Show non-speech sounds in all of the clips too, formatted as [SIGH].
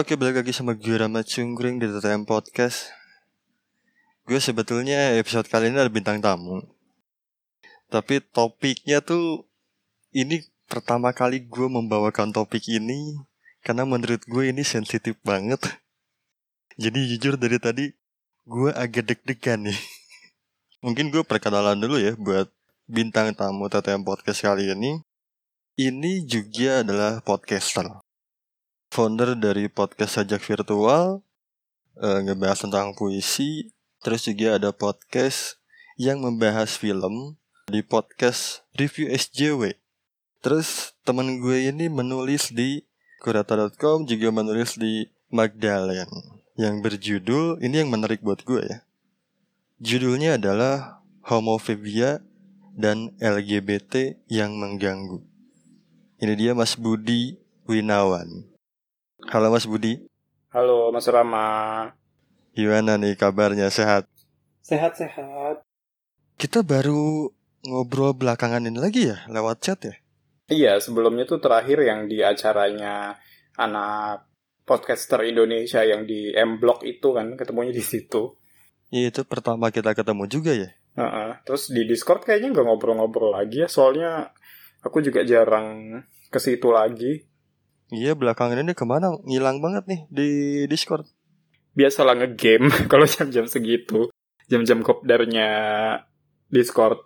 Oke, balik lagi sama gue Rama Cungkring di TTM Podcast. Gue sebetulnya episode kali ini ada bintang tamu. Tapi topiknya tuh ini pertama kali gue membawakan topik ini karena menurut gue ini sensitif banget. Jadi jujur dari tadi gue agak deg-degan nih. [LAUGHS] Mungkin gue perkenalan dulu ya buat bintang tamu TTM Podcast kali ini. Ini juga adalah podcaster founder dari podcast sajak virtual uh, ngebahas tentang puisi. Terus juga ada podcast yang membahas film di podcast review SJW terus teman gue ini menulis di kurata.com juga menulis di Magdalen yang berjudul ini yang menarik buat gue ya. Judulnya adalah homofobia dan LGBT yang mengganggu. Ini dia Mas Budi Winawan Halo Mas Budi. Halo Mas Rama. Gimana nih kabarnya sehat? Sehat-sehat. Kita baru ngobrol belakangan ini lagi ya lewat chat ya? Iya, sebelumnya tuh terakhir yang di acaranya anak podcaster Indonesia yang di M Block itu kan ketemunya di situ. Iya itu pertama kita ketemu juga ya. Uh -uh. Terus di Discord kayaknya nggak ngobrol-ngobrol lagi ya, soalnya aku juga jarang ke situ lagi. Iya belakangan ini ke mana ngilang banget nih di Discord. Biasalah ngegame [LAUGHS] kalau jam-jam segitu, jam-jam kopdarnya Discord.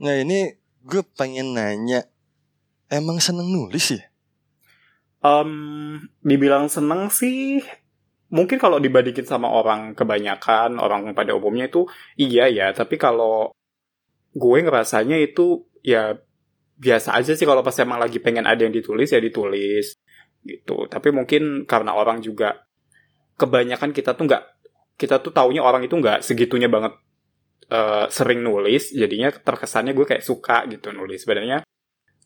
Nah ini gue pengen nanya, emang seneng nulis ya? Um, dibilang seneng sih, mungkin kalau dibandingin sama orang kebanyakan, orang pada umumnya itu iya ya. Tapi kalau gue ngerasanya itu ya biasa aja sih kalau pas emang lagi pengen ada yang ditulis ya ditulis gitu. Tapi mungkin karena orang juga kebanyakan kita tuh nggak kita tuh taunya orang itu nggak segitunya banget uh, sering nulis jadinya terkesannya gue kayak suka gitu nulis. Sebenarnya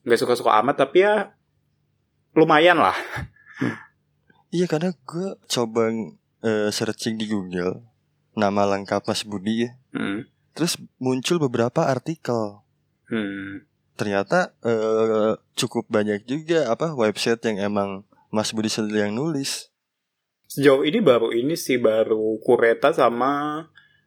nggak suka-suka amat tapi ya lumayan lah. Iya karena gue coba uh, searching di Google nama lengkap Mas Budi ya. Hmm. terus muncul beberapa artikel. Hmm ternyata uh, cukup banyak juga apa website yang emang Mas Budi sendiri yang nulis. Sejauh ini baru ini sih baru Kureta sama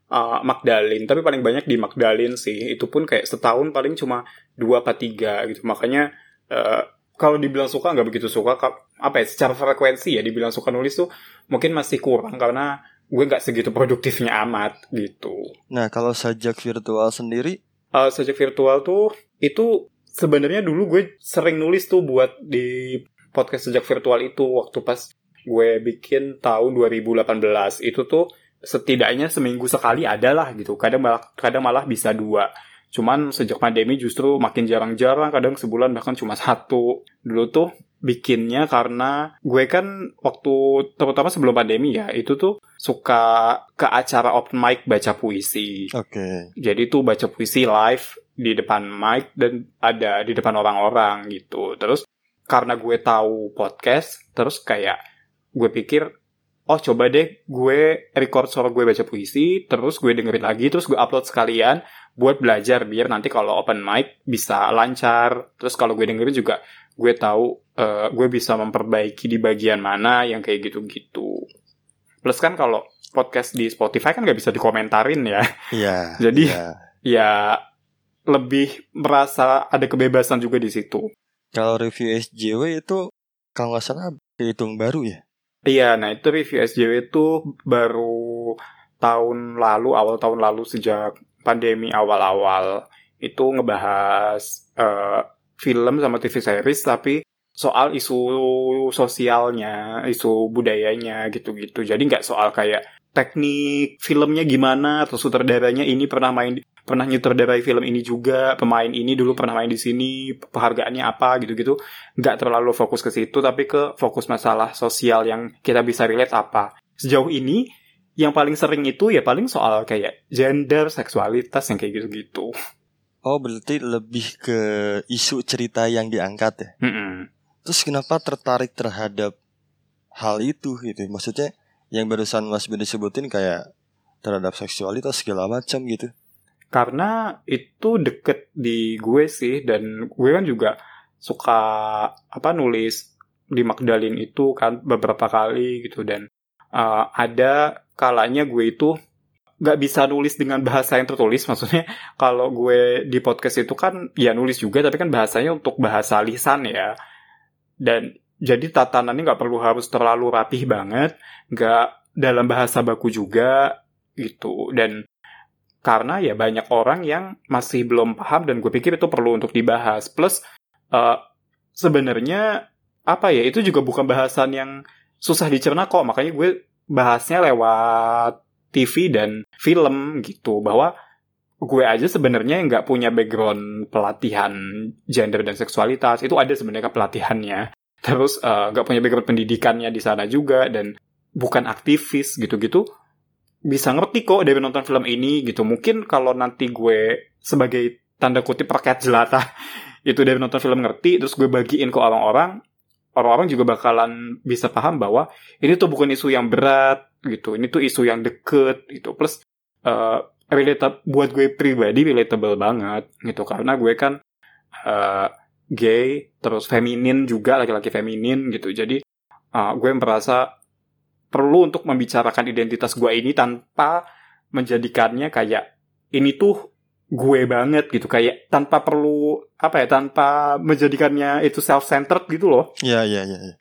uh, Magdalene, tapi paling banyak di Magdalene sih. Itu pun kayak setahun paling cuma dua apa tiga gitu. Makanya uh, kalau dibilang suka nggak begitu suka, apa ya? Secara frekuensi ya dibilang suka nulis tuh mungkin masih kurang karena gue nggak segitu produktifnya amat gitu. Nah kalau sajak virtual sendiri uh, sajak virtual tuh itu sebenarnya dulu gue sering nulis tuh buat di podcast sejak virtual itu waktu pas gue bikin tahun 2018 itu tuh setidaknya seminggu sekali ada lah gitu kadang malah kadang malah bisa dua cuman sejak pandemi justru makin jarang-jarang kadang sebulan bahkan cuma satu dulu tuh bikinnya karena gue kan waktu terutama sebelum pandemi ya itu tuh suka ke acara open mic baca puisi. Oke. Okay. Jadi tuh baca puisi live di depan mic dan ada di depan orang-orang gitu. Terus karena gue tahu podcast, terus kayak gue pikir oh coba deh gue record suara gue baca puisi, terus gue dengerin lagi, terus gue upload sekalian buat belajar biar nanti kalau open mic bisa lancar. Terus kalau gue dengerin juga gue tahu uh, gue bisa memperbaiki di bagian mana yang kayak gitu-gitu. Plus kan kalau podcast di Spotify kan nggak bisa dikomentarin ya. Iya. [LAUGHS] Jadi yeah. ya lebih merasa ada kebebasan juga di situ. Kalau review SJW itu kalau nggak salah hitung baru ya? Iya, nah itu review SJW itu baru tahun lalu, awal tahun lalu sejak pandemi awal-awal itu ngebahas uh, film sama TV series tapi soal isu sosialnya, isu budayanya gitu-gitu. Jadi nggak soal kayak teknik filmnya gimana atau sutradaranya ini pernah main pernah nyutradarai film ini juga, pemain ini dulu pernah main di sini, penghargaannya apa gitu-gitu. Nggak terlalu fokus ke situ tapi ke fokus masalah sosial yang kita bisa relate apa. Sejauh ini yang paling sering itu ya paling soal kayak gender, seksualitas yang kayak gitu-gitu. Oh berarti lebih ke isu cerita yang diangkat ya? Mm -mm. Terus kenapa tertarik terhadap hal itu gitu? Maksudnya yang barusan Mas Ben disebutin kayak terhadap seksualitas segala macam gitu. Karena itu deket di gue sih dan gue kan juga suka apa nulis di Magdalene itu kan beberapa kali gitu. Dan uh, ada kalanya gue itu nggak bisa nulis dengan bahasa yang tertulis. [LAUGHS] Maksudnya kalau gue di podcast itu kan ya nulis juga tapi kan bahasanya untuk bahasa lisan ya. Dan jadi tatanannya nggak perlu harus terlalu rapih banget nggak dalam bahasa baku juga gitu. Dan karena ya banyak orang yang masih belum paham dan gue pikir itu perlu untuk dibahas. Plus uh, sebenarnya apa ya itu juga bukan bahasan yang susah dicerna kok. Makanya gue bahasnya lewat TV dan film gitu. Bahwa gue aja sebenarnya nggak punya background pelatihan gender dan seksualitas. Itu ada sebenarnya pelatihannya terus eh, nggak uh, punya background pendidikannya di sana juga dan bukan aktivis gitu-gitu bisa ngerti kok dari nonton film ini gitu. Mungkin kalau nanti gue sebagai tanda kutip rakyat jelata [LAUGHS] itu dari nonton film ngerti terus gue bagiin ke orang-orang orang-orang juga bakalan bisa paham bahwa ini tuh bukan isu yang berat gitu. Ini tuh isu yang deket gitu. Plus uh, relatable buat gue pribadi relatable banget gitu. Karena gue kan uh, gay terus feminin juga laki-laki feminin gitu. Jadi uh, gue merasa perlu untuk membicarakan identitas gue ini tanpa menjadikannya kayak ini tuh gue banget gitu. Kayak tanpa perlu apa ya tanpa menjadikannya itu self centered gitu loh. Iya iya iya ya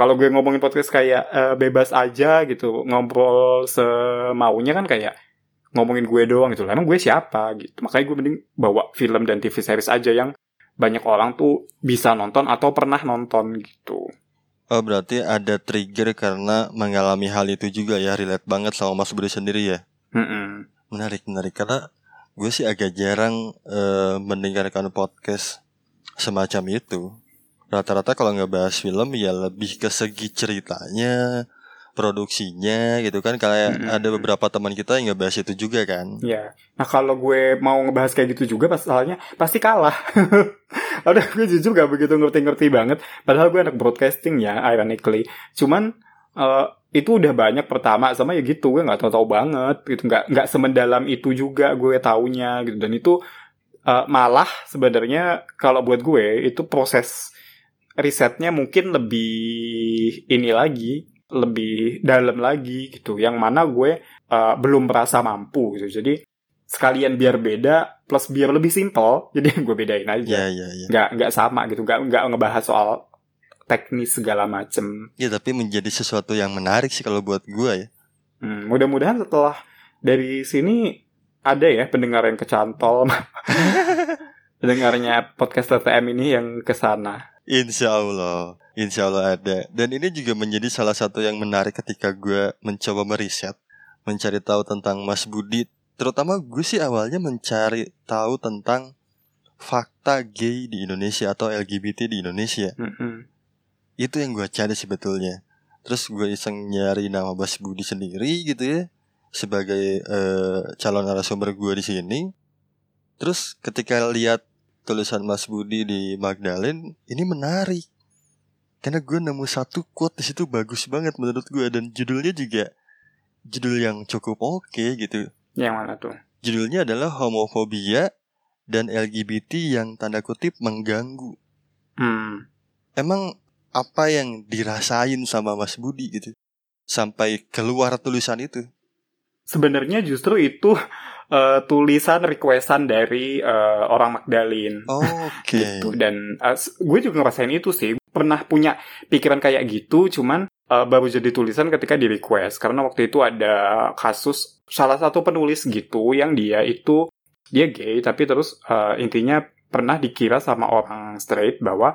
kalau gue ngomongin podcast kayak uh, bebas aja gitu ngobrol semaunya kan kayak ngomongin gue doang gitu. Emang gue siapa gitu? Makanya gue mending bawa film dan TV series aja yang banyak orang tuh bisa nonton atau pernah nonton gitu oh berarti ada trigger karena mengalami hal itu juga ya relate banget sama Mas Budi sendiri ya? Mm -mm. menarik menarik. Karena gue sih agak jarang uh, mendengarkan podcast semacam itu. Rata-rata kalau nggak bahas film ya lebih ke segi ceritanya produksinya gitu kan. Kayak mm-hmm. ada beberapa teman kita yang nggak bahas itu juga kan. Ya nah kalau gue mau ngebahas kayak gitu juga pasalnya pasti kalah. [LAUGHS] Ada gue jujur gak begitu ngerti-ngerti banget. Padahal gue anak broadcasting ya ironically. Cuman uh, itu udah banyak pertama sama ya gitu gue nggak tahu-tahu banget gitu. Nggak nggak semendalam itu juga gue taunya gitu. Dan itu uh, malah sebenarnya kalau buat gue itu proses risetnya mungkin lebih ini lagi, lebih dalam lagi gitu. Yang mana gue uh, belum merasa mampu gitu. Jadi sekalian biar beda plus biar lebih simpel, [LAUGHS] jadi gue bedain aja. Yeah, yeah, yeah. Nggak nggak sama gitu, nggak nggak ngebahas soal teknis segala macem. Ya tapi menjadi sesuatu yang menarik sih kalau buat gue ya. Hmm, mudah-mudahan setelah dari sini ada ya pendengar yang kecantol [LAUGHS] pendengarnya podcast TTM ini yang ke sana. Insya Allah, insya Allah ada. Dan ini juga menjadi salah satu yang menarik ketika gue mencoba meriset, mencari tahu tentang Mas Budi. Terutama gue sih awalnya mencari tahu tentang fakta gay di Indonesia atau LGBT di Indonesia. Mm -hmm. Itu yang gue cari sebetulnya. Terus gue iseng nyari nama Mas Budi sendiri gitu ya sebagai uh, calon narasumber gue di sini. Terus ketika lihat tulisan Mas Budi di Magdalene ini menarik karena gue nemu satu quote di situ bagus banget menurut gue dan judulnya juga judul yang cukup oke okay, gitu. Yang mana tuh? Judulnya adalah homofobia dan LGBT yang tanda kutip mengganggu. Hmm. Emang apa yang dirasain sama Mas Budi gitu sampai keluar tulisan itu? Sebenarnya justru itu uh, [LAUGHS] tulisan requestan dari uh, orang Magdalene. Oh, Oke. Okay. gitu. Dan uh, gue juga ngerasain itu sih. Pernah punya pikiran kayak gitu, cuman uh, baru jadi tulisan ketika di request. Karena waktu itu ada kasus salah satu penulis gitu yang dia itu dia gay, tapi terus uh, intinya pernah dikira sama orang straight bahwa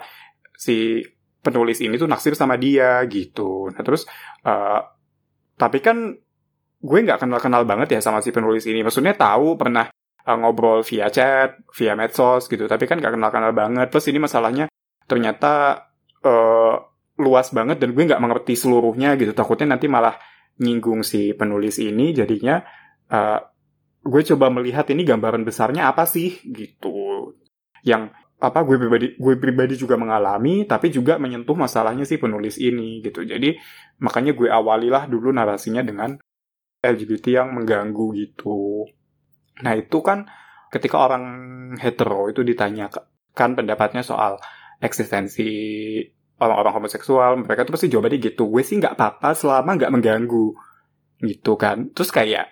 si penulis ini tuh naksir sama dia gitu. Nah terus uh, tapi kan gue nggak kenal-kenal banget ya sama si penulis ini. Maksudnya tahu pernah uh, ngobrol via chat, via medsos gitu, tapi kan nggak kenal-kenal banget. Plus ini masalahnya ternyata uh, luas banget dan gue nggak mengerti seluruhnya gitu. Takutnya nanti malah nyinggung si penulis ini, jadinya uh, gue coba melihat ini gambaran besarnya apa sih gitu. Yang apa gue pribadi gue pribadi juga mengalami tapi juga menyentuh masalahnya si penulis ini gitu jadi makanya gue awalilah dulu narasinya dengan LGBT yang mengganggu gitu. Nah itu kan ketika orang hetero itu ditanyakan pendapatnya soal eksistensi orang-orang homoseksual mereka tuh pasti jawabannya gitu. Gue sih nggak apa-apa selama nggak mengganggu. Gitu kan. Terus kayak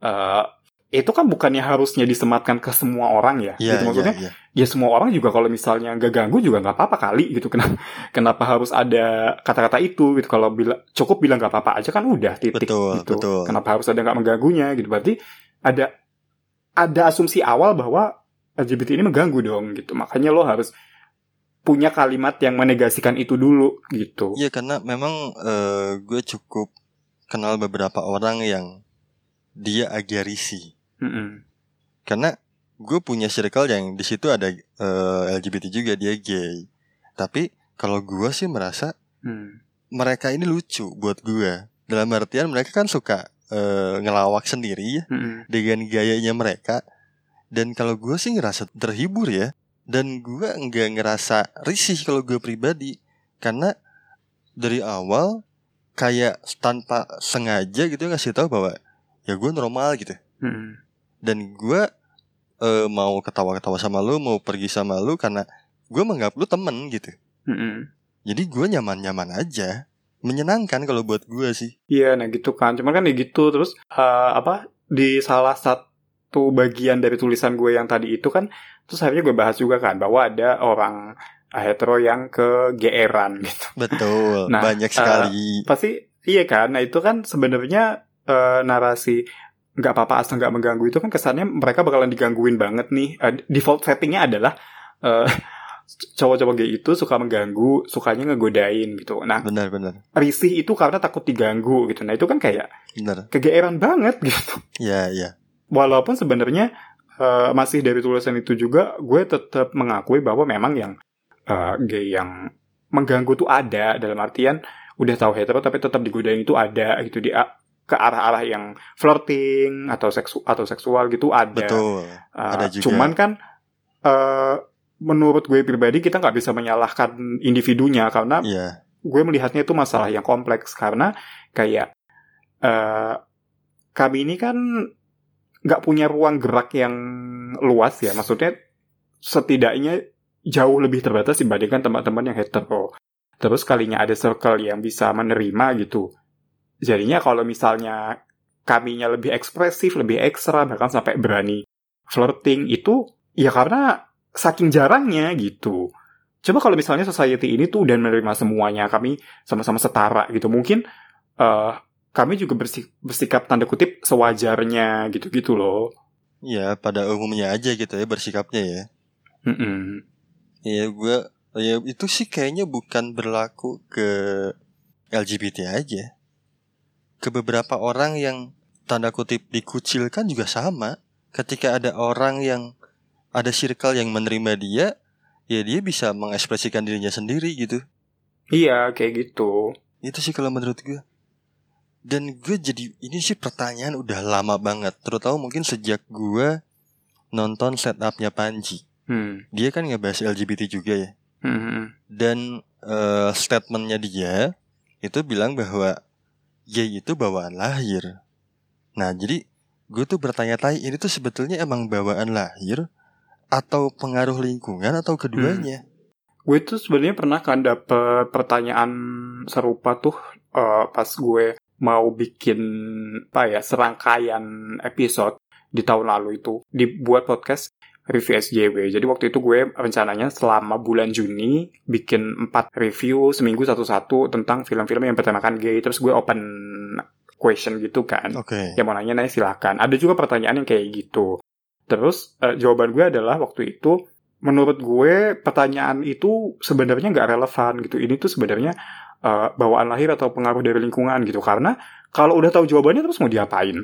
eh itu kan bukannya harusnya disematkan ke semua orang ya. Iya, gitu maksudnya iya, iya. ya semua orang juga kalau misalnya nggak ganggu juga nggak apa-apa kali gitu. Kenapa kenapa harus ada kata-kata itu gitu. Kalau bila cukup bilang nggak apa-apa aja kan udah titik Betul, gitu. betul. kenapa harus ada nggak mengganggunya gitu. Berarti ada ada asumsi awal bahwa LGBT ini mengganggu dong gitu. Makanya lo harus punya kalimat yang menegasikan itu dulu gitu Iya karena memang eh, gue cukup kenal beberapa orang yang dia agak risih. Mm-mm. Karena gue punya circle yang di situ ada eh, LGBT juga dia gay. Tapi kalau gue sih merasa Hmm. mereka ini lucu buat gue. Dalam artian mereka kan suka eh, ngelawak sendiri ya Mm-mm. dengan gayanya mereka. Dan kalau gue sih ngerasa terhibur ya. Dan gue nggak ngerasa risih kalau gue pribadi. Karena dari awal kayak tanpa sengaja gitu ngasih tahu bahwa ya gue normal gitu. Mm-mm. Dan gue eh, mau ketawa-ketawa sama lu, mau pergi sama lu karena gue menganggap lu temen gitu. Mm-mm. Jadi gue nyaman-nyaman aja. Menyenangkan kalau buat gue sih. Iya, nah gitu kan. Cuman kan ya gitu terus eh, apa di salah satu bagian dari tulisan gue yang tadi itu kan terus akhirnya gue bahas juga kan bahwa ada orang hetero yang kegeeran [LAUGHS] gitu. Betul, Nah, banyak sekali. Pasti iya kan. Nah, itu kan sebenarnya eh, narasi nggak apa-apa asal nggak mengganggu itu kan kesannya mereka bakalan digangguin banget nih. Eh, default settingnya adalah eh, cowok-cowok gay itu suka mengganggu, sukanya ngegodain gitu. Nah, Benar-benar, risih itu karena takut diganggu gitu. Nah, itu kan kayak benar. kegeeran banget gitu. Ya, ya. Walaupun sebenarnya eh, masih dari tulisan itu juga gue tetap mengakui bahwa memang yang eh, gay yang mengganggu tuh ada dalam artian udah tahu hetero tapi tetap digodain itu ada gitu di ke arah-arah yang flirting atau seksu atau seksual gitu ada. Betul. Eh, ada juga. Cuman kan eh, menurut gue pribadi kita nggak bisa menyalahkan individunya karena Iya, gue melihatnya itu masalah yang kompleks karena kayak eh kami ini kan nggak punya ruang gerak yang luas ya. Maksudnya setidaknya jauh lebih terbatas dibandingkan teman-teman yang hetero terus kalinya ada circle yang bisa menerima gitu. Jadinya kalau misalnya kaminya lebih ekspresif lebih ekstra bahkan sampai berani flirting itu ya karena saking jarangnya gitu. Coba kalau misalnya society ini tuh udah menerima semuanya, kami sama-sama setara gitu. Mungkin eh kami juga bersik- bersikap tanda kutip sewajarnya gitu-gitu loh. iya pada umumnya aja gitu ya bersikapnya ya. Mm-mm. Iya, gue ya itu sih kayaknya bukan berlaku ke LGBT aja. Ke beberapa orang yang tanda kutip dikucilkan juga sama. Ketika ada orang yang ada circle yang menerima dia, ya dia bisa mengekspresikan dirinya sendiri gitu. Iya, kayak gitu. Itu sih kalau menurut gue. Dan gue jadi ini sih pertanyaan udah lama banget, terutama mungkin sejak gue nonton setupnya Panji. Hmm. Dia kan ngebahas LGBT juga ya. Hmm. Dan eh, statementnya dia itu bilang bahwa gay itu bawaan lahir. Nah jadi gue tuh bertanya-tanya ini tuh sebetulnya emang bawaan lahir atau pengaruh lingkungan atau keduanya? Gue tuh sebenarnya pernah kan dapet pertanyaan serupa tuh eh, pas gue mau bikin apa ya serangkaian episode di tahun lalu itu dibuat podcast review SJW. Jadi waktu itu gue rencananya selama bulan Juni bikin 4 review seminggu satu-satu tentang film-film yang bertemakan gay. Terus gue open question gitu kan. Oke. Yang mau nanya nanya silakan. Ada juga pertanyaan yang kayak gitu. Terus eh, jawaban gue adalah waktu itu menurut gue pertanyaan itu sebenarnya nggak relevan gitu. Ini tuh sebenarnya eh, bawaan lahir atau pengaruh dari lingkungan gitu. Karena kalau udah tahu jawabannya terus mau diapain?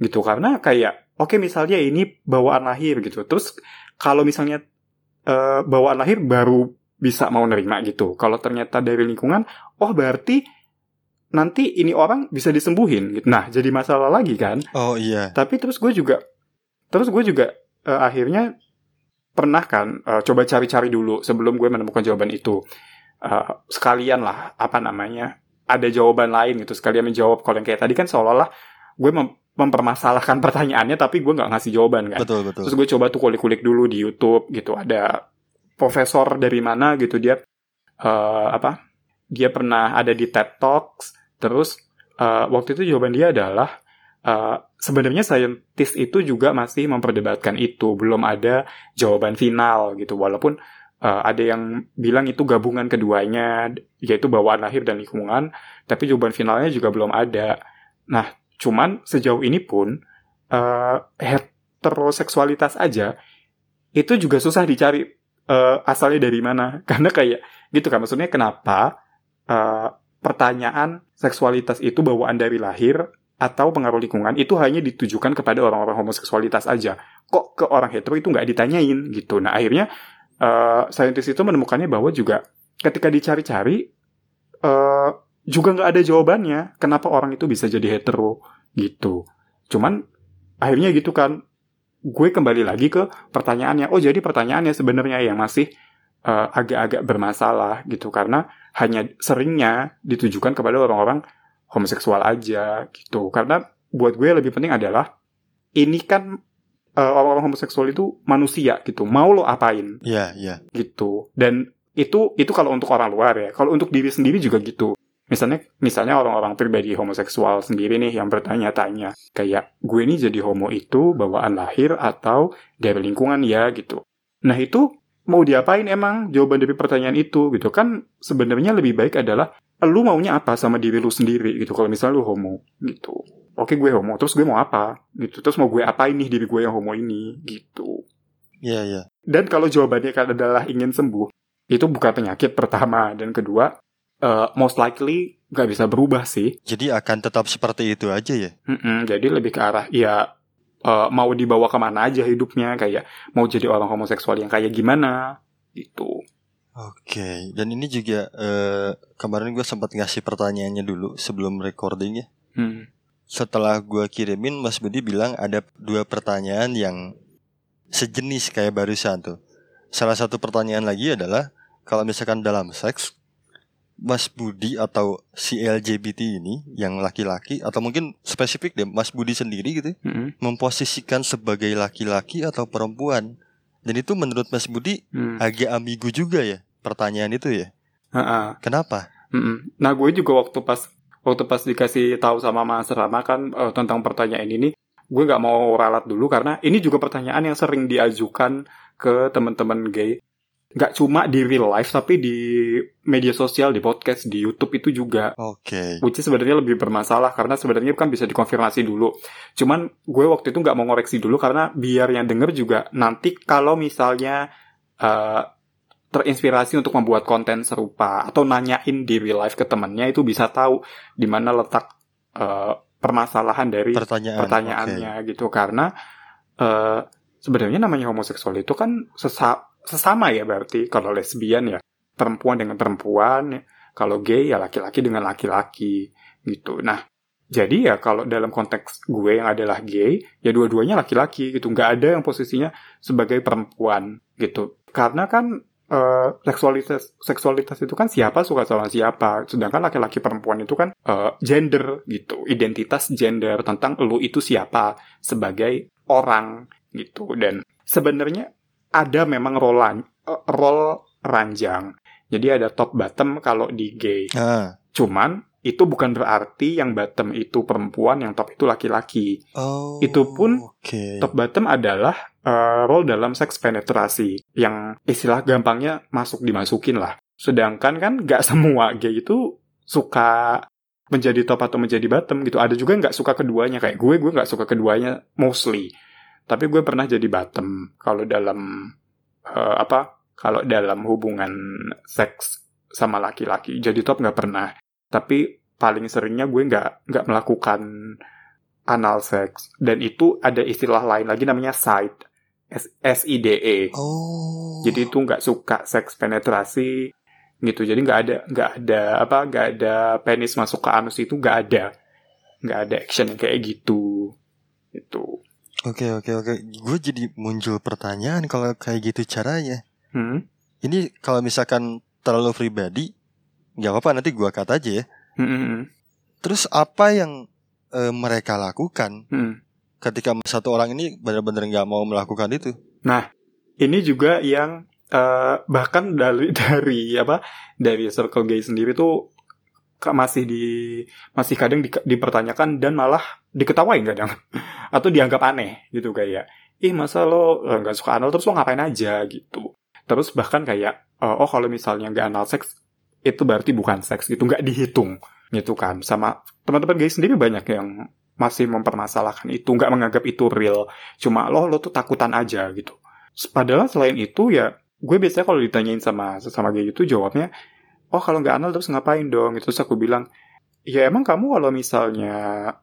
Gitu karena kayak oke misalnya ini bawaan lahir gitu. Terus kalau misalnya eh, bawaan lahir baru bisa mau nerima gitu. Kalau ternyata dari lingkungan, oh berarti nanti ini orang bisa disembuhin gitu. Nah, jadi masalah lagi kan. Oh iya. Tapi terus gue juga terus gue juga eh, akhirnya pernah kan eh, coba cari-cari dulu sebelum gue menemukan jawaban itu. Eh, sekalian lah apa namanya? Ada jawaban lain gitu. Sekalian menjawab kalau yang kayak tadi kan seolah-olah gue mem- mempermasalahkan [LAUGHS] pertanyaannya tapi gue nggak ngasih jawaban kan. Betul betul. Terus gue coba tuh kulik-kulik dulu di YouTube gitu. Ada profesor dari mana gitu dia eh, apa? Dia pernah ada di TED Talks. Terus eh, waktu itu jawaban dia adalah eh, sebenarnya saintis itu juga masih memperdebatkan itu, belum ada jawaban final gitu. Walaupun eh, ada yang bilang itu gabungan keduanya, yaitu bawaan lahir dan lingkungan, tapi jawaban finalnya juga belum ada. Nah, cuman sejauh ini pun eh, heteroseksualitas aja itu juga susah dicari eh, asalnya dari mana. [LAUGHS] Karena kayak gitu kan maksudnya kenapa eh, pertanyaan seksualitas itu bawaan dari lahir atau pengaruh lingkungan itu hanya ditujukan kepada orang-orang homoseksualitas aja. Kok ke orang hetero itu nggak ditanyain gitu. Nah akhirnya eh saintis itu menemukannya bahwa juga ketika dicari-cari eh juga nggak ada jawabannya kenapa orang itu bisa jadi hetero gitu. Cuman akhirnya gitu kan gue kembali lagi ke pertanyaannya. Oh jadi pertanyaannya sebenarnya yang masih eh, agak-agak bermasalah gitu. Karena hanya seringnya ditujukan kepada orang-orang homoseksual aja gitu. Karena buat gue lebih penting adalah ini kan eh, orang-orang homoseksual itu manusia gitu. Mau lo apain? Iya, iya. gitu. Dan itu itu kalau untuk orang luar ya. Kalau untuk diri sendiri juga gitu. Misalnya misalnya orang-orang pribadi homoseksual sendiri nih yang bertanya-tanya kayak gue ini jadi homo itu bawaan lahir atau dari lingkungan ya? Gitu. Nah itu mau diapain emang? Jawaban dari pertanyaan itu gitu. Kan sebenarnya lebih baik adalah lu maunya apa sama diri lu sendiri? Gitu. Kalau misalnya lu homo gitu oke gue homo terus gue mau apa gitu terus mau gue apain nih diri gue yang homo ini gitu Iya, iya. dan kalau jawabannya kan adalah ingin sembuh, itu bukan penyakit pertama. Dan kedua, eh, most likely nggak bisa berubah sih. Jadi akan tetap seperti itu aja ya. Mm-mm, jadi lebih ke arah, ya eh, mau dibawa ke mana aja hidupnya. Kayak mau jadi orang homoseksual yang kayak gimana, gitu. Oke, dan ini juga eh, kemarin gue sempat ngasih pertanyaannya dulu sebelum recording ya. Hmm. Setelah gue kirimin, Mas Budi bilang ada dua pertanyaan yang sejenis kayak barusan tuh. Salah satu pertanyaan lagi adalah kalau misalkan dalam seks, Mas Budi atau si LGBT ini yang laki-laki atau mungkin spesifik deh Mas Budi sendiri gitu Mm-mm. memposisikan sebagai laki-laki atau perempuan. Dan itu menurut Mas Budi Hmm. agak ambigu juga ya pertanyaan itu ya. Ha-ha. Kenapa? Mm-mm. Nah gue juga waktu pas waktu pas dikasih tahu sama Mas Rama kan eh, tentang pertanyaan ini, gue nggak mau ralat dulu karena ini juga pertanyaan yang sering diajukan ke teman-teman gay. Nggak cuma di real life tapi di media sosial, di podcast, di YouTube itu juga. Oke. Which is sebenarnya lebih bermasalah karena sebenarnya kan bisa dikonfirmasi dulu. Cuman gue waktu itu nggak mau ngoreksi dulu karena biar yang denger juga nanti kalau misalnya eh, terinspirasi untuk membuat konten serupa atau nanyain di real life ke temennya itu bisa tahu di mana letak eh, permasalahan dari Pertanyaan. pertanyaannya gitu. Karena eh, sebenarnya namanya homoseksual itu kan sesa- sesama ya berarti. Kalau lesbian ya perempuan dengan perempuan kalau gay ya laki-laki dengan laki-laki gitu. Nah jadi ya kalau dalam konteks gue yang adalah gay ya dua-duanya laki-laki gitu. Nggak ada yang posisinya sebagai perempuan gitu. Karena kan eh, seksualitas seksualitas itu kan siapa suka sama siapa sedangkan laki-laki perempuan itu kan eh, gender gitu identitas gender tentang lu itu siapa sebagai orang gitu dan sebenarnya ada memang role eh, role ranjang jadi ada top bottom kalau di gay Ah. cuman itu bukan berarti yang bottom itu perempuan yang top itu laki-laki Oh. Itu pun Oke. top bottom adalah eh, role dalam seks penetrasi yang istilah gampangnya masuk dimasukin lah. Sedangkan kan nggak [LAUGHS] semua gay itu suka menjadi top atau menjadi bottom gitu. Ada juga nggak suka keduanya kayak gue, gue nggak suka keduanya mostly. Tapi gue pernah jadi bottom kalau dalam eh, apa? Kalau dalam hubungan seks sama laki-laki. Jadi top nggak pernah. Tapi paling seringnya gue nggak nggak melakukan anal sex dan itu ada istilah lain lagi namanya side S S I D E Oh. jadi itu nggak suka seks penetrasi gitu jadi nggak ada nggak ada apa nggak ada penis masuk ke anus itu nggak ada nggak ada action yang kayak gitu itu Oke oke oke. Gue jadi muncul pertanyaan kalau kayak gitu caranya. hmm? Ini kalau misalkan terlalu pribadi, nggak apa-apa nanti gua kata aja ya. Hmm, hmm, hmm. Terus apa yang eh, mereka lakukan Hmm. Ketika satu orang ini benar-benar nggak mau melakukan itu? ini juga yang eh, bahkan dari [LAUGHS] dari apa dari circle gay sendiri tuh masih di masih kadang di- dipertanyakan dan malah diketawain kadang. [LAUGHS] Atau dianggap aneh gitu kayak ih masa lo eh, nggak suka anal terus lo ngapain aja? gitu. Terus bahkan kayak eh, oh kalau misalnya nggak anal seks itu berarti bukan seks gitu. Nggak dihitung gitu kan. Sama teman-teman gay sendiri banyak yang masih mempermasalahkan itu nggak menganggap itu real. Cuma lo lo tuh takutan aja gitu. Padahal selain itu ya gue biasanya kalau ditanyain sama sesama gay itu jawabnya oh kalau nggak anal terus ngapain dong? Itu terus aku bilang ya emang kamu kalau misalnya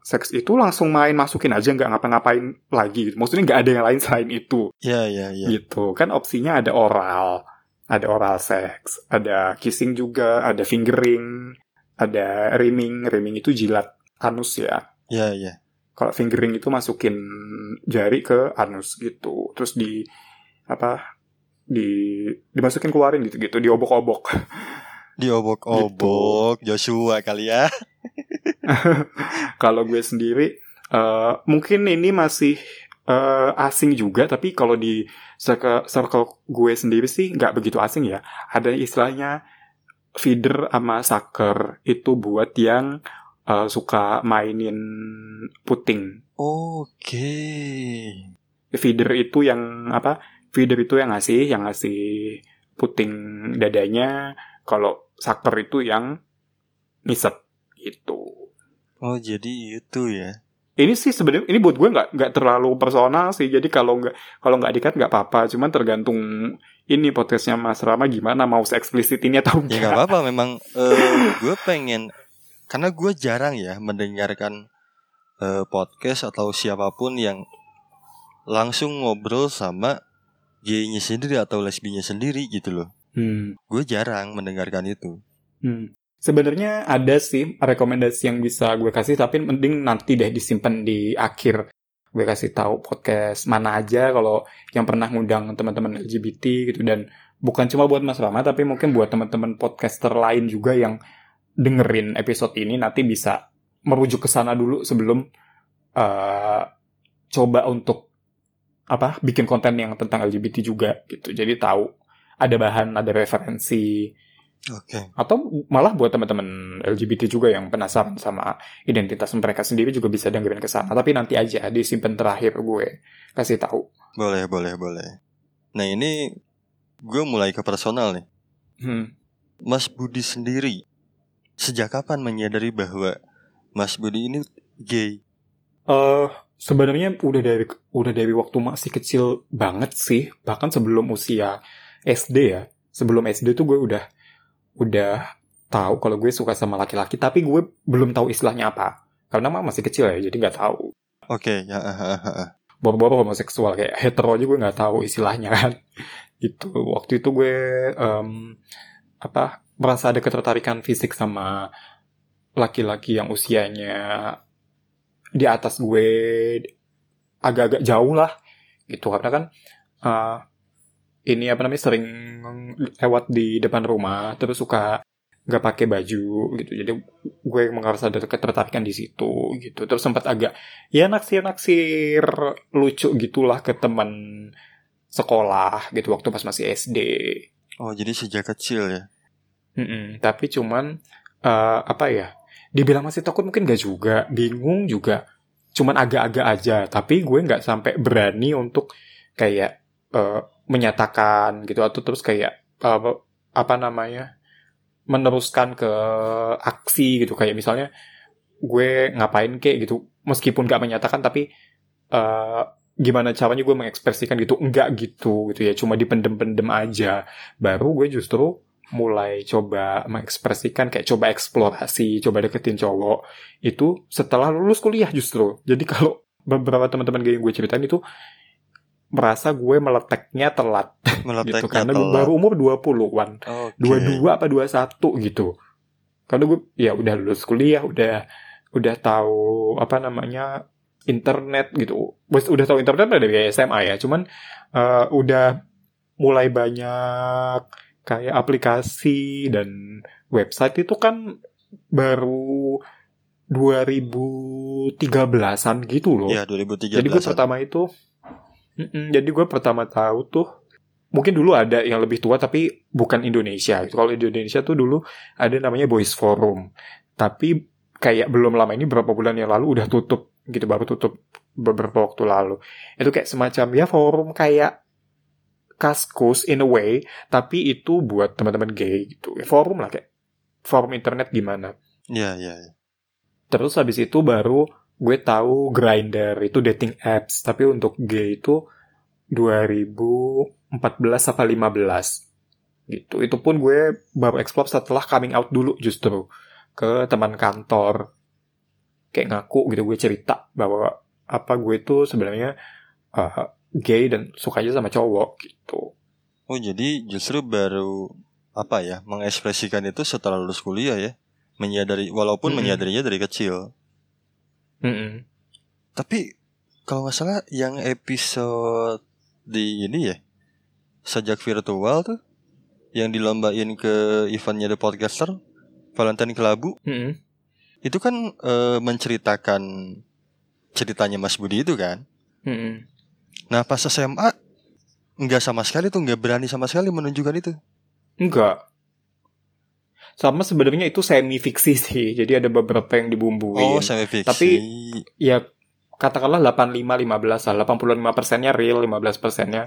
seks itu langsung main masukin aja nggak ngapa-ngapain lagi gitu. maksudnya nggak ada yang lain selain itu. Ya ya ya. gitu. Kan opsinya ada oral. Ada oral seks ada kissing juga ada fingering ada rimming. Rimming itu jilat anus ya Ya ya. kalau fingering itu masukin jari ke anus gitu. Terus di apa di dimasukin keluarin gitu gitu. Diobok-obok. [LAUGHS] Diobok-obok Joshua kali ya. [LAUGHS] kalau gue sendiri eh, mungkin ini masih eh, asing juga tapi kalau di circle, circle gue sendiri sih nggak begitu asing ya. Ada istilahnya feeder sama sucker itu buat yang eh, suka mainin puting. Oke. feeder itu yang apa? Feeder itu yang ngasih yang ngasih puting dadanya. Kalau sucker itu yang ngisep itu Oh jadi itu ya. ini sih sebenarnya ini buat gue nggak nggak terlalu personal sih. Jadi kalau nggak kalau nggak dikat nggak apa-apa. Cuman tergantung ini podcastnya Mas Rama gimana mau eksplisit ini atau Ya nggak enggak. apa-apa. Memang eh, gue pengen karena gue jarang ya mendengarkan eh, podcast atau siapa pun yang langsung ngobrol sama gaynya sendiri atau lesbinya sendiri gitu loh. Hmm, Gue jarang mendengarkan itu. hmm. sebenarnya ada sih rekomendasi yang bisa gue kasih tapi mending nanti deh disimpan di akhir gue kasih tahu podcast mana aja kalau yang pernah ngundang teman-teman LGBT gitu dan bukan cuma buat Mas Rama tapi mungkin buat teman-teman podcaster lain juga yang dengerin episode ini nanti bisa merujuk ke sana dulu sebelum eh, coba untuk apa bikin konten yang tentang LGBT juga gitu jadi tahu ada bahan ada referensi Oke. atau malah buat teman-teman LGBT juga yang penasaran sama identitas mereka sendiri juga bisa dengerin ke sana tapi nanti aja disimpan terakhir gue kasih tahu Boleh, boleh, boleh. Nah ini gue mulai ke personal nih. hmm. Mas Budi sendiri sejak kapan menyadari bahwa Mas Budi ini gay? Eh, sebenarnya udah dari udah dari waktu masih kecil banget sih. Bahkan sebelum usia SD ya. Sebelum SD tuh gue udah udah tahu kalau gue suka sama laki-laki. Tapi gue belum tahu istilahnya apa. Karena mah masih kecil ya jadi nggak tahu. Oke, ya. ah, ah, ah, baru-baru homoseksual kayak hetero aja gue nggak tahu istilahnya kan. [LAUGHS] Gitu. Waktu itu gue em, apa merasa ada ketertarikan fisik sama laki-laki yang usianya di atas gue agak-agak jauh lah gitu. Karena kan eh, ini apa namanya sering lewat di depan rumah terus suka nggak pakai baju gitu. Jadi gue merasa ada ketertarikan di situ gitu. Terus sempat agak ya naksir naksir lucu gitulah ke teman sekolah gitu waktu pas masih SD Oh, jadi sejak kecil ya. Mm-mm, tapi cuman eh, apa ya dibilang masih takut mungkin gak juga bingung juga. Cuman agak-agak aja tapi gue nggak sampai berani untuk kayak eh, menyatakan gitu atau terus kayak eh, apa namanya meneruskan ke aksi gitu. Kayak misalnya gue ngapain kek gitu meskipun gak menyatakan tapi eh, gimana caranya gue mengekspresikan gitu? Enggak gitu gitu ya cuma dipendem-pendem aja. Baru gue justru mulai coba mengekspresikan kayak coba eksplorasi coba deketin cowok itu setelah lulus kuliah justru. Jadi [LAUGHS] kalau beberapa teman-teman gue yang gue ceritain itu merasa gue meleteknya telat. [LAUGHS] Gitu Meleteknya karena gue telat. baru umur 20-an Oke. dua dua apa dua satu gitu. Karena gue ya udah lulus kuliah udah udah tahu apa namanya internet gitu. Wes- udah tahu internet dari SMA ya. Cuman eh, udah mulai banyak kayak aplikasi dan website itu kan baru 2013an gitu loh Ya, 2013. jadi gue pertama itu Mm-mm, jadi gue pertama tahu tuh mungkin dulu ada yang lebih tua tapi bukan Indonesia gitu. Kalau Indonesia tuh dulu ada namanya Boys Forum. Tapi kayak belum lama ini berapa bulan yang lalu udah tutup gitu baru tutup beberapa waktu lalu. Itu kayak semacam ya forum kayak kaskus in a way, tapi itu buat teman-teman gay gitu. Forum lah kayak forum internet gimana. Iya, iya, iya. Terus habis itu baru gue tahu Grinder itu dating apps, tapi untuk gay itu 2014 apa 15 gitu. Itu pun gue baru explore setelah coming out dulu justru ke teman kantor. Kayak ngaku gitu gue cerita bahwa apa gue itu sebenarnya uh, gay dan sukanya sama cowok gitu. Oh, jadi justru baru apa ya, mengekspresikan itu setelah lulus kuliah ya. Menyadari walaupun Mm-mm. menyadarinya dari kecil. Mm-mm. Tapi kalau nggak salah yang episode di ini ya sejak virtual tuh yang dilombain ke eventnya The Podcaster Valentine Kelabu Mm-mm. itu kan eh, menceritakan ceritanya Mas Budi itu kan. Mm-mm. Nah pas SMA nggak sama sekali tuh nggak berani sama sekali menunjukkan itu. Enggak. Sama sebenarnya itu semi fiksi sih. Jadi ada beberapa yang dibumbuin. Oh semi fiksi. Tapi- ya katakanlah 85 15 lah 85 persennya real 15 persennya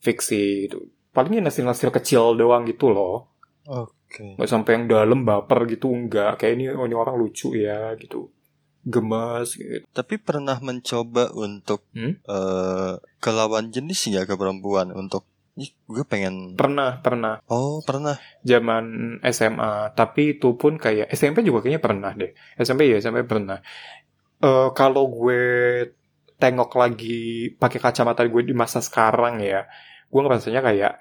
fiksi gitu palingnya nasil-nasil kecil doang gitu loh Oke. nggak sampai yang dalam baper gitu enggak kayak ini oh, ini orang lucu ya gitu gemes gitu. Tapi pernah mencoba untuk Hmm? eh, ke lawan jenis nggak ke perempuan untuk Ih, gue pengen pernah pernah. Oh pernah. Zaman SMA tapi itu pun kayak SMP juga kayaknya pernah deh. SMP ya SMP pernah. Eh kalau gue tengok lagi pakai kacamata gue di masa sekarang ya gue ngerasanya kayak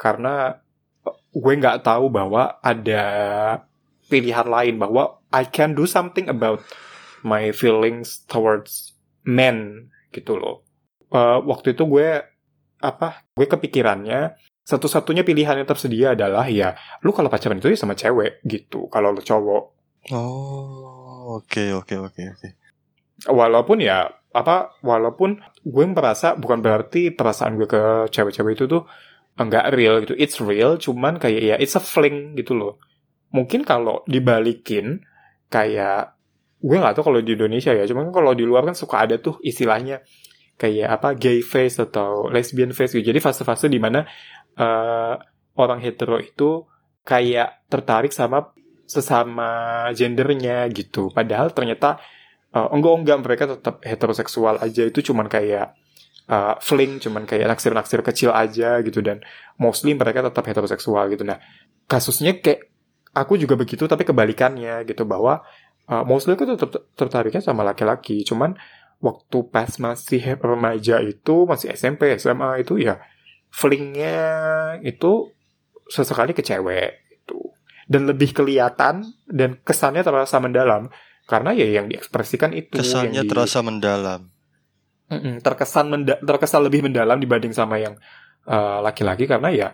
karena eh, gue nggak tahu bahwa ada pilihan lain bahwa I can do something about my feelings towards men gitu loh. Eh, waktu itu gue apa gue kepikirannya satu-satunya pilihan yang tersedia adalah ya lu kalau pacaran itu ya sama cewek gitu kalau lu cowok. Oh oke oke oke oke. Walaupun ya apa walaupun gue merasa bukan berarti perasaan gue ke cewek-cewek itu tuh enggak real gitu. It's real cuman kayak ya it's a fling gitu loh. Mungkin kalau dibalikin kayak gue nggak tahu kalau di Indonesia ya cuman kalau di luar kan suka ada tuh istilahnya kayak apa gay face atau lesbian face gitu. Jadi fase-fase di mana eh orang hetero itu kayak tertarik sama sesama gendernya gitu. Padahal ternyata Uh, enggak enggak mereka tetap heteroseksual aja. Itu cuman kayak uh, fling cuman kayak naksir-naksir kecil aja gitu. Dan mostly mereka tetap heteroseksual gitu. Nah kasusnya kayak aku juga begitu tapi kebalikannya gitu. Bahwa uh, mostly aku tetap tertariknya sama laki-laki. Cuman waktu pas masih remaja itu masih SMP SMA itu ya flingnya itu sesekali ke cewek gitu. Dan lebih kelihatan dan kesannya terasa mendalam. Karena ya yang diekspresikan itu kesannya yang di- terasa mendalam. Mm-mm, terkesan menda- terkesan lebih mendalam dibanding sama yang uh, laki-laki. Karena ya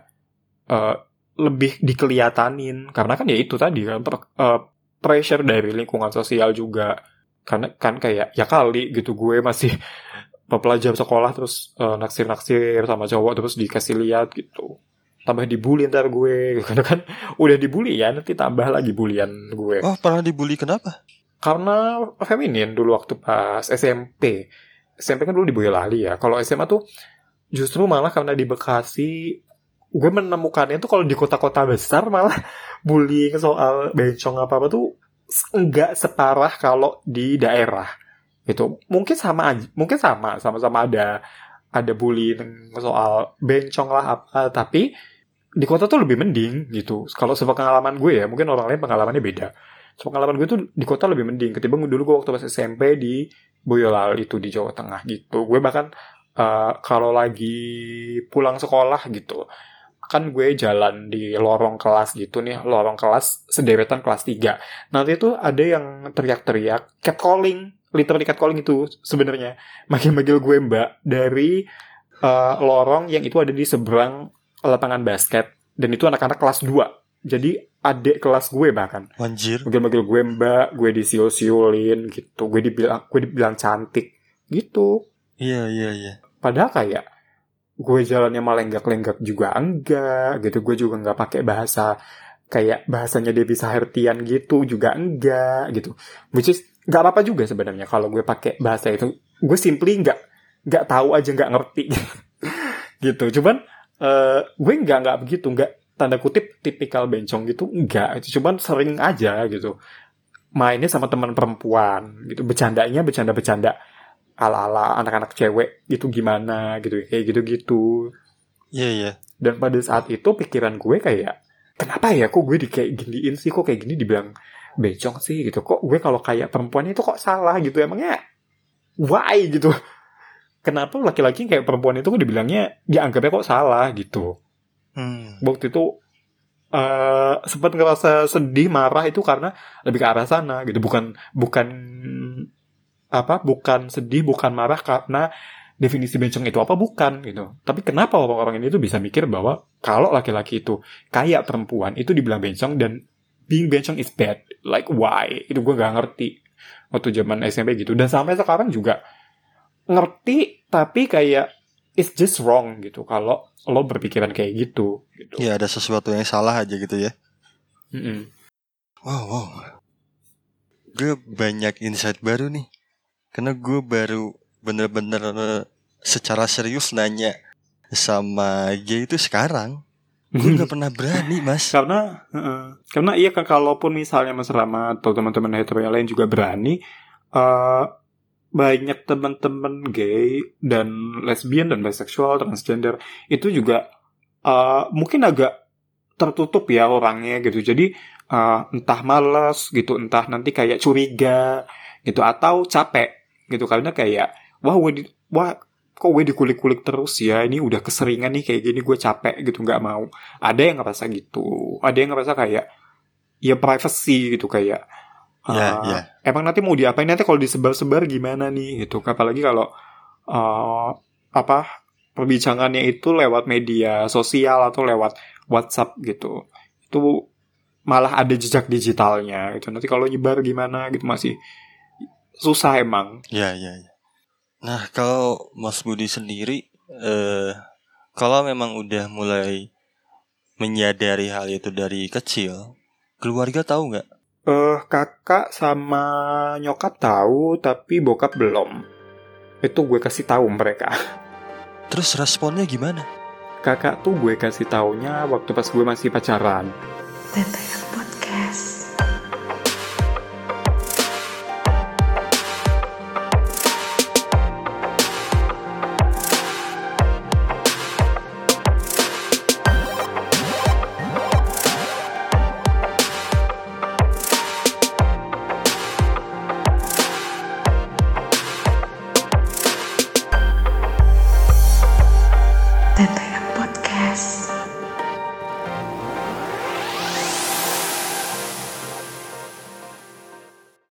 uh, lebih dikelihatanin. Karena kan ya itu tadi kan per- uh, pressure dari lingkungan sosial juga karena kan kayak ya kali gitu gue masih [LAUGHS] pelajar sekolah terus uh, naksir-naksir sama cowok terus dikasih lihat gitu tambah dibully ntar gue [LAUGHS] karena kan udah dibully ya nanti tambah lagi bulian gue Oh pernah dibully kenapa? karena feminin dulu waktu pas SMP. SMP kan dulu di Boyolali ya. Kalau SMA tuh justru malah karena di Bekasi gue menemukannya tuh kalau di kota-kota besar malah bullying soal bencong apa-apa tuh enggak separah kalau di daerah. Gitu. Mungkin sama aja, mungkin sama, sama-sama ada ada bullying soal bencong lah apa, tapi di kota tuh lebih mending gitu. Kalau sepengalaman gue ya, mungkin orang lain pengalamannya beda So, pengalaman gue tuh di kota lebih mending ketimbang dulu gue waktu pas SMP di Boyolali itu di Jawa Tengah gitu. Gue bahkan eh, kalau lagi pulang sekolah gitu, kan gue jalan di lorong kelas gitu nih, lorong kelas sederetan kelas 3. Nanti tuh ada yang teriak-teriak catcalling, literally catcalling itu sebenarnya. Manggil-manggil gue mbak dari eh, lorong yang itu ada di seberang lapangan basket dan itu anak-anak kelas 2. Jadi adik kelas gue bahkan Anjir. manggil-manggil gue mbak, gue disiul-siulin gitu, gue dibilang gue dibilang cantik gitu. Iya iya iya. Padahal kayak gue jalannya malenggak-lenggak juga enggak gitu. Gue juga nggak pakai bahasa kayak bahasanya Devi Sahertian gitu juga enggak gitu. Which is nggak apa-apa juga sebenarnya kalau gue pakai bahasa itu. Gue simply nggak nggak tahu aja nggak ngerti. [LAUGHS] Gitu. Cuman uh, gue nggak nggak begitu nggak tanda kutip tipikal bencong gitu enggak. Cuman sering aja gitu. Mainnya sama teman perempuan gitu. Bercandanya bercanda-bercanda ala-ala anak-anak cewek itu gimana? gitu kayak gitu-gitu. Iya yeah, iya. Yeah. Dan pada saat itu pikiran gue kayak kenapa ya kok gue di kayak giniin sih? Kok kayak gini dibilang becong sih? Gitu. Kok gue kalau kayak perempuan itu kok salah? Gitu. Emangnya why? Gitu. Kenapa laki-laki kayak perempuan itu kok dibilangnya dianggapnya kok salah? Gitu. Hmm. waktu itu uh, sempat ngerasa sedih marah itu karena lebih ke arah sana gitu. Bukan bukan apa bukan sedih bukan marah karena definisi bencong itu apa bukan gitu. Tapi kenapa orang-orang ini tuh bisa mikir bahwa kalau laki-laki itu kayak perempuan itu dibilang bencong dan being bencong is bad. Like why? Itu gue gak ngerti. Waktu zaman SMP gitu. Dan sampai sekarang juga ngerti tapi kayak it's just wrong gitu. Kalau lo berpikiran kayak gitu gitu. Ya ada sesuatu yang salah aja gitu ya. Mm -mm. wow wow. Gue banyak insight baru nih karena gue baru bener-bener eh, secara serius nanya sama dia itu sekarang. Gue gak pernah berani mas. Karena uh, Karena iya Kalaupun misalnya Mas Rama Atau teman-teman hetero yang lain juga berani uh, Banyak teman-teman gay Dan lesbian dan bisexual Transgender Itu juga uh, Mungkin agak tertutup ya orangnya gitu. Jadi uh, entah males gitu Entah nanti kayak curiga gitu Atau capek gitu. Karena kayak wah gue di, wah kok gue dikulik-kulik terus ya? Ini udah keseringan nih kayak gini gue capek gitu nggak mau. Ada yang ngerasa gitu. Ada yang ngerasa kayak ya privacy gitu kayak yeah, ya, uh, yeah. emang nanti mau diapain? Nanti kalau disebar-sebar gimana nih gitu. Apalagi kalau uh, apa perbincangannya itu lewat media sosial atau lewat WhatsApp gitu. Itu malah ada jejak digitalnya gitu. Nanti kalau nyebar gimana gitu masih susah emang. Iya iya. Ya. Nah kalau Mas Budi sendiri, eh, kalau memang udah mulai menyadari hal itu dari kecil, keluarga tahu nggak? Eh uh, kakak sama nyokap tahu, tapi bokap belum. Itu gue kasih tahu mereka. Terus responnya gimana? Kakak tuh gue kasih taunya waktu pas gue masih pacaran. TTL Podcast.